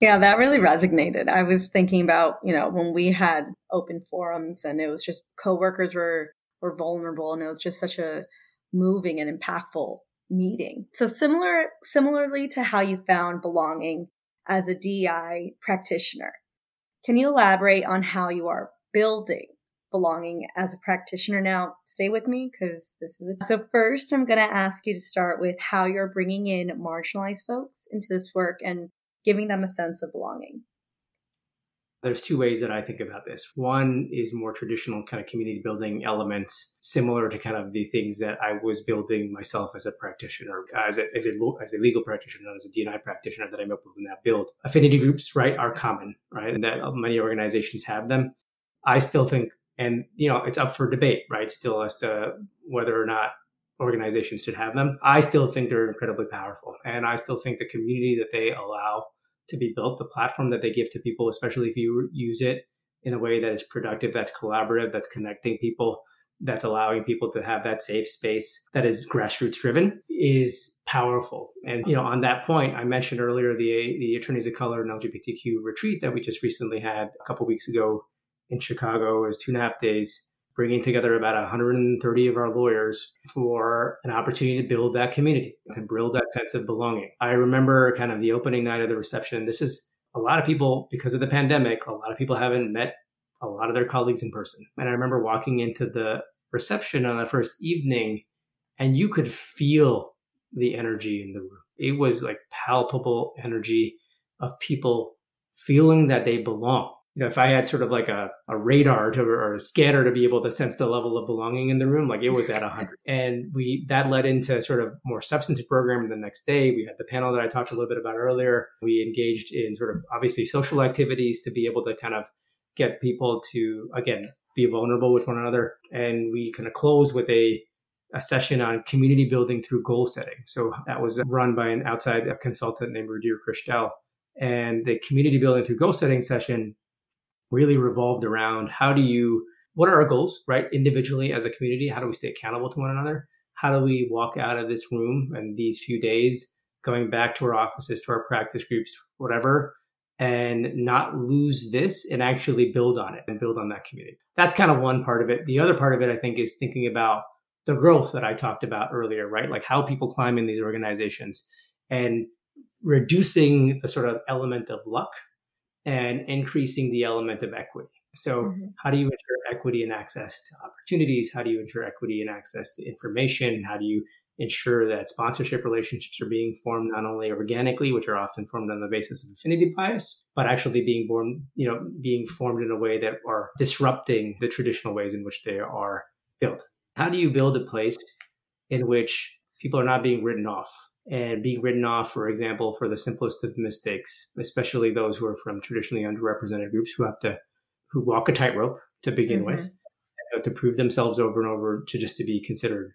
Yeah, that really resonated. I was thinking about, you know, when we had open forums and it was just coworkers were were vulnerable and it was just such a moving and impactful meeting. So similar similarly to how you found belonging as a DI practitioner. Can you elaborate on how you are building belonging as a practitioner. Now, stay with me because this is a- so. First, I'm going to ask you to start with how you're bringing in marginalized folks into this work and giving them a sense of belonging. There's two ways that I think about this. One is more traditional kind of community building elements, similar to kind of the things that I was building myself as a practitioner, as a, as a, as a legal practitioner, not as a DNI practitioner that I'm able to now build. Affinity groups, right, are common, right? And that many organizations have them. I still think and you know it's up for debate right still as to whether or not organizations should have them. I still think they're incredibly powerful and i still think the community that they allow to be built the platform that they give to people especially if you use it in a way that is productive that's collaborative that's connecting people that's allowing people to have that safe space that is grassroots driven is powerful. And you know on that point i mentioned earlier the the attorneys of color and lgbtq retreat that we just recently had a couple weeks ago in Chicago. It was two and a half days, bringing together about 130 of our lawyers for an opportunity to build that community, to build that sense of belonging. I remember kind of the opening night of the reception. This is a lot of people, because of the pandemic, a lot of people haven't met a lot of their colleagues in person. And I remember walking into the reception on the first evening, and you could feel the energy in the room. It was like palpable energy of people feeling that they belong you know, if I had sort of like a, a radar to, or a scanner to be able to sense the level of belonging in the room, like it was at 100. [LAUGHS] And we that led into sort of more substantive programming the next day. We had the panel that I talked a little bit about earlier. We engaged in sort of obviously social activities to be able to kind of get people to, again, be vulnerable with one another. And we kind of closed with a a session on community building through goal setting. So that was run by an outside consultant named Rudir Christel. And the community building through goal setting session really revolved around how do you what are our goals right individually as a community? How do we stay accountable to one another? How do we walk out of this room and these few days going back to our offices to our practice groups whatever and not lose this and actually build on it and build on that community? That's kind of one part of it. The other part of it i think is thinking about the growth that i talked about earlier right? Like how people climb in these organizations and reducing the sort of element of luck and increasing the element of equity. So, mm-hmm. how do you ensure equity and access to opportunities? How do you ensure equity and access to information? How do you ensure that sponsorship relationships are being formed not only organically, which are often formed on the basis of affinity bias, but actually being born, you know, being formed in a way that are disrupting the traditional ways in which they are built. How do you build a place in which people are not being written off and being written off, for example, for the simplest of mistakes, especially those who are from traditionally underrepresented groups who have to who walk a tightrope to begin mm-hmm. with, have to prove themselves over and over to just to be considered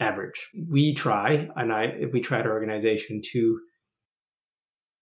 average. We try, and I we try at our organization to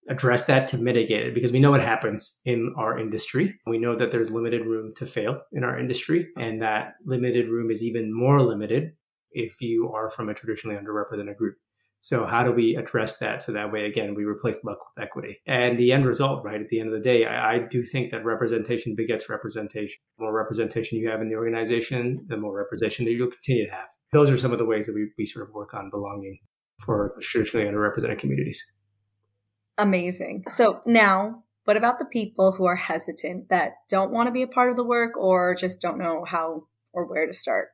address that to mitigate it because we know what happens in our industry. We know that there's limited room to fail in our industry, and that limited room is even more limited if you are from a traditionally underrepresented group. So how do we address that so that way again we replace luck with equity? And the end result, right? At the end of the day, I, I, do think that representation begets representation. The more representation you have in the organization, the more representation that you'll continue to have. Those are some of the ways that we, we sort of work on belonging for traditionally underrepresented communities. Amazing. So now what about the people who are hesitant that don't want to be a part of the work or just don't know how or where to start?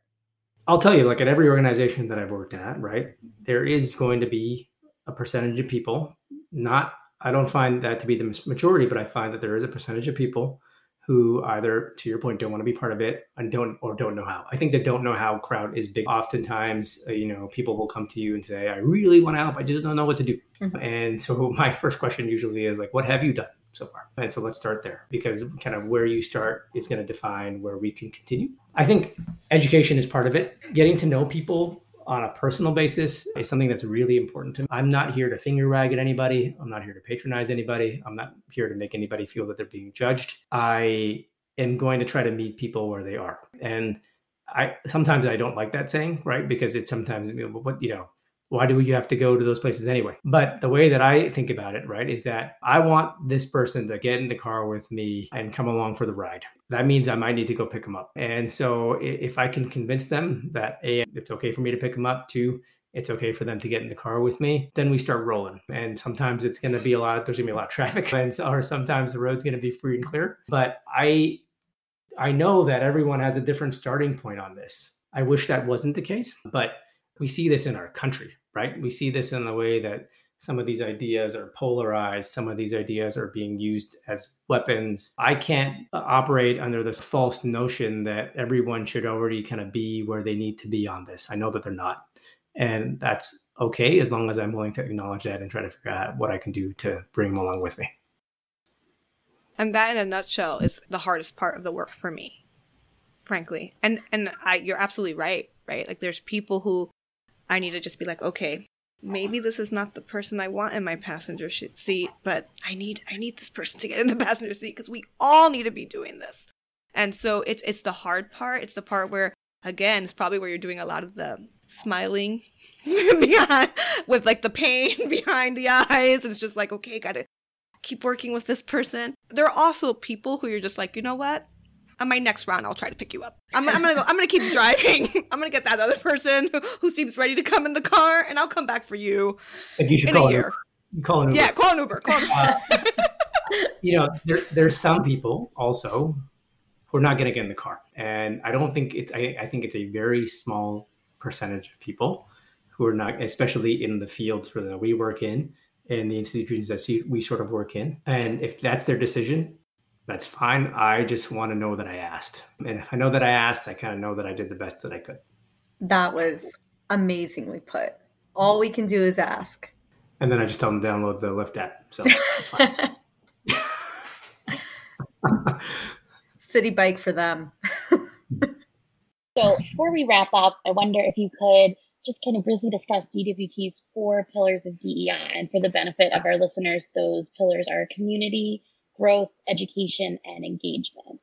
I'll tell you, like at every organization that I've worked at, right, there is going to be a percentage of people, not, I don't find that to be the majority, but I find that there is a percentage of people who either, to your point, don't want to be part of it and don't, or don't know how. I think the don't know how crowd is big. Oftentimes, uh, you know, people will come to you and say, I really want to help. I just don't know what to do. Mm-hmm. And so [LAUGHS] my first question usually is like, what have you done? So far. And so let's start there because kind of where you start is going to define where we can continue. I think education is part of it. Getting to know people on a personal basis is something that's really important to me. I'm not here to finger wag at anybody. I'm not here to patronize anybody. I'm not here to make anybody feel that they're being judged. I am going to try to meet people where they are. And I sometimes I don't like that saying, right? Because it sometimes you know, what you know, why do you have to go to those places anyway? But the way that I think about it, right, is that I want this person to get in the car with me and come along for the ride. That means I might need to go pick them up. And so if I can convince them that A, it's okay for me to pick them up, two, it's okay for them to get in the car with me, then we start rolling. And sometimes it's going to be a lot, there's going to be a lot of traffic, [LAUGHS] and, or sometimes the road's going to be free and clear. But I, I know that everyone has a different starting point on this. I wish that wasn't the case, but we see this in our country, right? We see this in the way that some of these ideas are polarized, some of these ideas are being used as weapons. I can't uh, operate under this false notion that everyone should already kind of be where they need to be on this. I know that they're not. And that's okay as long as I'm willing to acknowledge that and try to figure out what I can do to bring them along with me. And that in a nutshell is the hardest part of the work for me, frankly. And and I you're absolutely right, right? Like there's people who I need to just be like, okay, maybe this is not the person I want in my passenger seat, but I need I need this person to get in the [LAUGHS] passenger seat because we all need to be doing this. And so it's it's the hard part. It's the part where again, it's probably where you're doing a lot of the smiling [LAUGHS] behind with like the pain [LAUGHS] behind the eyes. And it's just like, okay, gotta keep working with this person. There are also people who you're just like, you know what? On my next round, I'll try to pick you up. I'm, I'm gonna go. I'm gonna keep [LAUGHS] driving. I'm gonna get that other person who, seems ready to come in the car, and I'll come back for you. Like you should call a year. Uber. Call an Uber. Yeah, call an Uber. Call an Uber. Uh, [LAUGHS] you know, there, there's some people also who are not to get in the car, and I don't think it. I, I think it's a very small percentage of people who are not, especially in the fields that we work in, and the institutions that we sort of work in. And if that's their decision, that's fine. I just want to know that I asked. And if I know that I asked, I kind of know that I did the best that I could. That was amazingly put. All we can do is ask. And then I just tell them to download the Lyft app. So it's fine. [LAUGHS] [LAUGHS] Citi Bike for them. [LAUGHS] so before we wrap up, I wonder if you could just kind of briefly discuss DWT's four pillars of DEI. And for the benefit of our listeners, those pillars are community, growth, education, and engagement.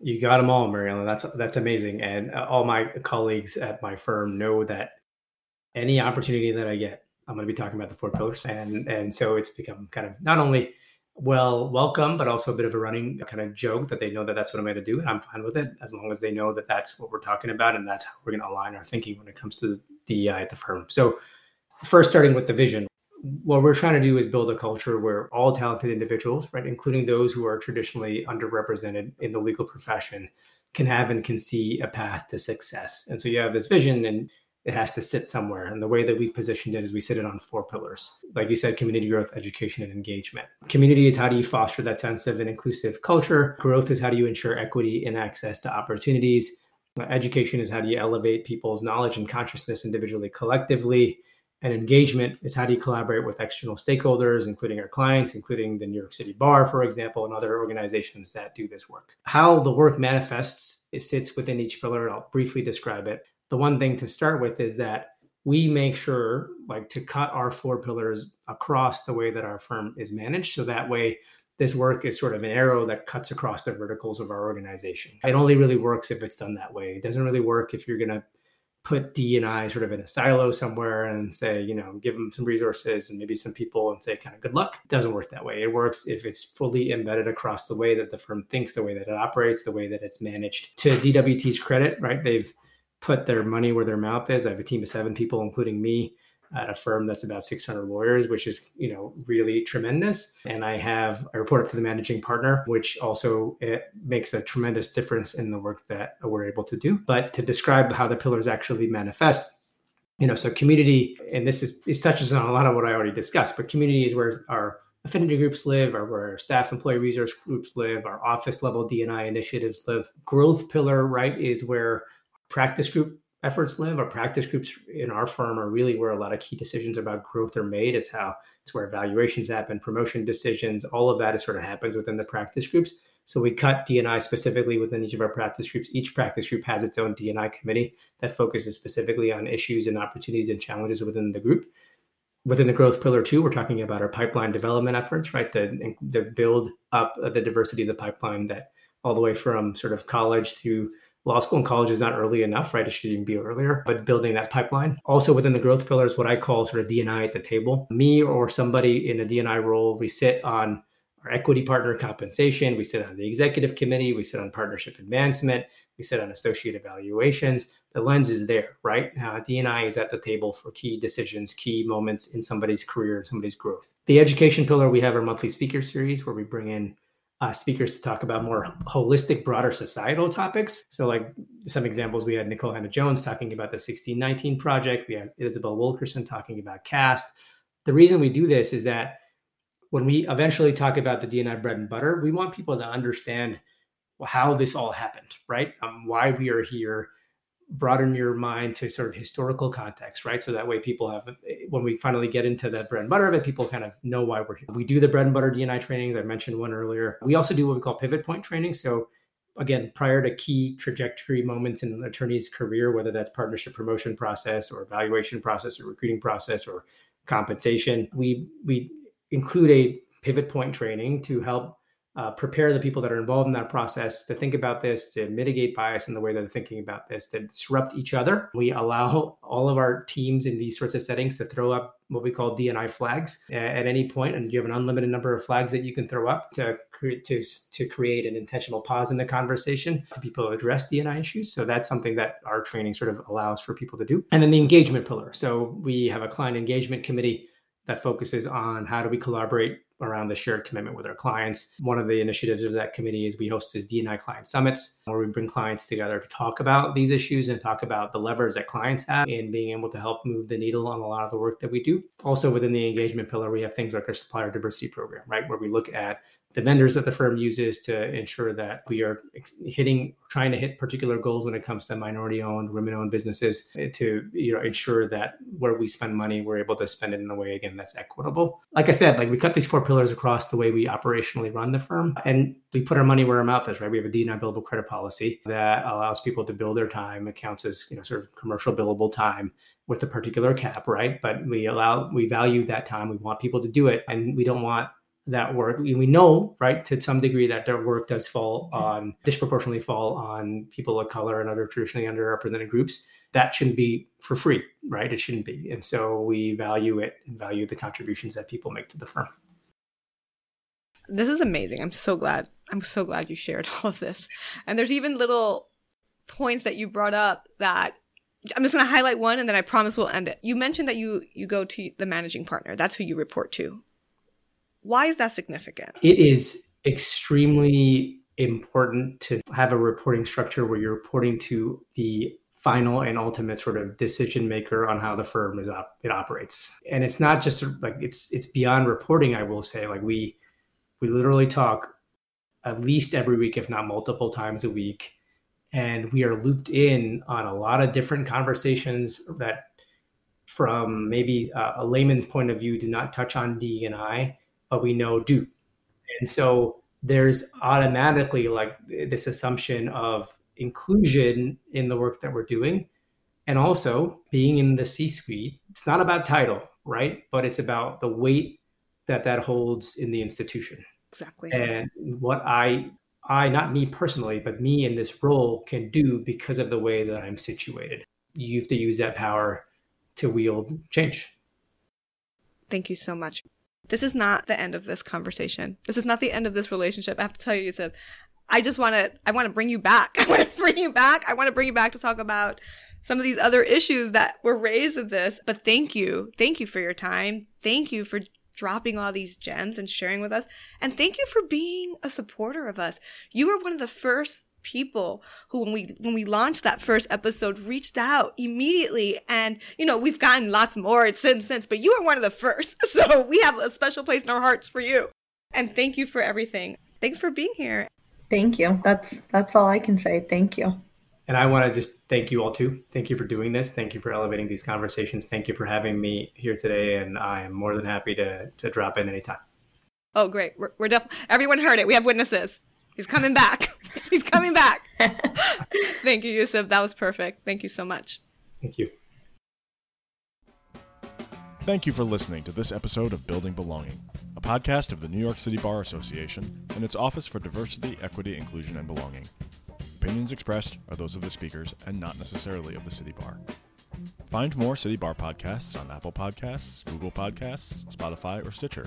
You got them all, Mary Ellen. That's that's amazing, and uh, all my colleagues at my firm know that any opportunity that I get, I'm going to be talking about the four pillars, and and so it's become kind of not only well welcome, but also a bit of a running kind of joke that they know that that's what I'm going to do, and I'm fine with it as long as they know that that's what we're talking about, and that's how we're going to align our thinking when it comes to the DEI at the firm. So, first, starting with the vision, what we're trying to do is build a culture where all talented individuals, right, including those who are traditionally underrepresented in the legal profession, can have and can see a path to success. And so you have this vision and it has to sit somewhere. And the way that we've positioned it is we sit it on four pillars. Like you said, community growth, education, and engagement. Community is how do you foster that sense of an inclusive culture? Growth is how do you ensure equity and access to opportunities? Education is how do you elevate people's knowledge and consciousness individually, collectively? And engagement is how do you collaborate with external stakeholders, including our clients, including the New York City Bar, for example, and other organizations that do this work. How the work manifests, it sits within each pillar, and I'll briefly describe it. The one thing to start with is that we make sure like to cut our four pillars across the way that our firm is managed so that way this work is sort of an arrow that cuts across the verticals of our organization it only really works if it's done that way it doesn't really work if you're going to put D and I sort of in a silo somewhere and say, you know, give them some resources and maybe some people and say, kind of good luck. It doesn't work that way. It works if it's fully embedded across the way that the firm thinks, the way that it operates, the way that it's managed. To DWT's credit, right? They've put their money where their mouth is. I have a team of seven people, including me, at a firm that's about 600 lawyers, which is, you know, really tremendous. And I have, I report up to the managing partner, which also it makes a tremendous difference in the work that we're able to do. But to describe how the pillars actually manifest, you know, so community, and this is, this touches on a lot of what I already discussed, but community is where our affinity groups live, or where staff employee resource groups live, our office level DNI initiatives live. Growth pillar, right, is where practice group efforts live. Our practice groups in our firm are really where a lot of key decisions about growth are made. It's how it's where evaluations happen, promotion decisions, all of that is sort of happens within the practice groups. So we cut DNI specifically within each of our practice groups. Each practice group has its own DNI committee that focuses specifically on issues and opportunities and challenges within the group. Within the growth pillar two, we're talking about our pipeline development efforts, right? The, the build up the diversity of the pipeline that all the way from sort of college through law school and college is not early enough, right? It should even be earlier, but building that pipeline. Also within the growth pillar is what I call sort of DNI at the table. Me or somebody in a DNI role, we sit on our equity partner compensation, we sit on the executive committee, we sit on partnership advancement, we sit on associate evaluations. The lens is there, right? Uh, DNI is at the table for key decisions, key moments in somebody's career, somebody's growth. The education pillar, we have our monthly speaker series where we bring in uh, speakers to talk about more holistic, broader societal topics. So, like some examples, we had Nicole Hannah-Jones talking about the 1619 Project. We had Isabel Wilkerson talking about Caste. The reason we do this is that when we eventually talk about the DNI bread and butter, we want people to understand how this all happened, right? Um, why we are here, broaden your mind to sort of historical context, right? So that way people have, when we finally get into the bread and butter of it, people kind of know why we're here. We do the bread and butter DNI trainings. I mentioned one earlier. We also do what we call pivot point training. So again, prior to key trajectory moments in an attorney's career, whether that's partnership promotion process or evaluation process or recruiting process or compensation, we, we include a pivot point training to help uh, prepare the people that are involved in that process to think about this, to mitigate bias in the way that they're thinking about this, to disrupt each other. We allow [LAUGHS] all of our teams in these sorts of settings to throw up what we call DNI flags at any point, and you have an unlimited number of flags that you can throw up to create to, to create an intentional pause in the conversation to people address DNI issues. So that's something that our training sort of allows for people to do. And then the engagement pillar. So we have a client engagement committee that focuses on how do we collaborate around the shared commitment with our clients. One of the initiatives of that committee is we host these DNI client summits where we bring clients together to talk about these issues and talk about the levers that clients have in being able to help move the needle on a lot of the work that we do. Also within the engagement pillar, we have things like our supplier diversity program, right? Where we look at the vendors that the firm uses to ensure that we are hitting trying to hit particular goals when it comes to minority owned women owned businesses eh, to you know ensure that where we spend money we're able to spend it in a way again that's equitable. Like i said like we cut these four pillars across the way we operationally run the firm and we put our money where our mouth is right? We have a DNI billable credit policy that allows people to bill their time. It counts as you know sort of commercial billable time with a particular cap right? But we allow we value that time. We want people to do it and we don't want that work. We, know, right, to some degree that their work does fall on disproportionately fall on people of color and other traditionally underrepresented groups. That shouldn't be for free, right? It shouldn't be. And so we value it and value the contributions that people make to the firm. This is amazing. I'm so glad. I'm so glad you shared [LAUGHS] all of this. And there's even little points that you brought up that I'm just going to highlight one and then I promise we'll end it. You mentioned that you you go to the managing partner. That's who you report to. Why is that significant? It is extremely important to have a reporting structure where you're reporting to the final and ultimate sort of decision maker on how the firm is op- it operates. And it's not just like it's it's beyond reporting. I will say like we we literally talk at least every week, if not multiple times a week, and we are looped in on a lot of different conversations that, from maybe a, a layman's point of view, do not touch on D and I, but we know do. And so there's automatically like this assumption of inclusion in the work that we're doing and also being in the c suite it's not about title right but it's about the weight that that holds in the institution Exactly. and what i i not me personally but me in this role can do because of the way that i'm situated you have to use that power to wield change Thank you so much. This is not the end of this conversation. This is not the end of this relationship. I have to tell you, Yusuf. I just want to. I want to [LAUGHS] bring you back. I want to bring you back. I want to bring you back to talk about some of these other issues that were raised in this. But thank you, thank you for your time. Thank you for dropping all these gems and sharing with us. And thank you for being a supporter of us. You were one of the first people who when we when we launched that first episode reached out immediately and you know we've gotten lots more since since but you were one of the first [LAUGHS] so we have a special place in our hearts for you and thank you for everything thanks for being here Thank you. That's that's all I can say. Thank you. And I want to just thank you all too. Thank you for doing this. Thank you for elevating these conversations. Thank you for having me here today. And I am more than happy to, to drop in anytime. oh great we're, we're def- everyone heard it we have witnesses he's coming back [LAUGHS] he's coming back [LAUGHS] thank you yusuf that was perfect thank you so much Thank you. Thank you for listening to this episode of Building Belonging, a podcast of the New York City Bar Association and its Office for Diversity, Equity, Inclusion, and Belonging. Opinions expressed are those of the speakers and not necessarily of the City Bar. Find more City Bar podcasts on Apple Podcasts, Google Podcasts, Spotify, or Stitcher,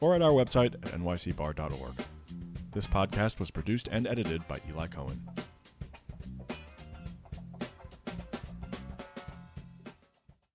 or at our website at nycbar.org. This podcast was produced and edited by Eli Cohen.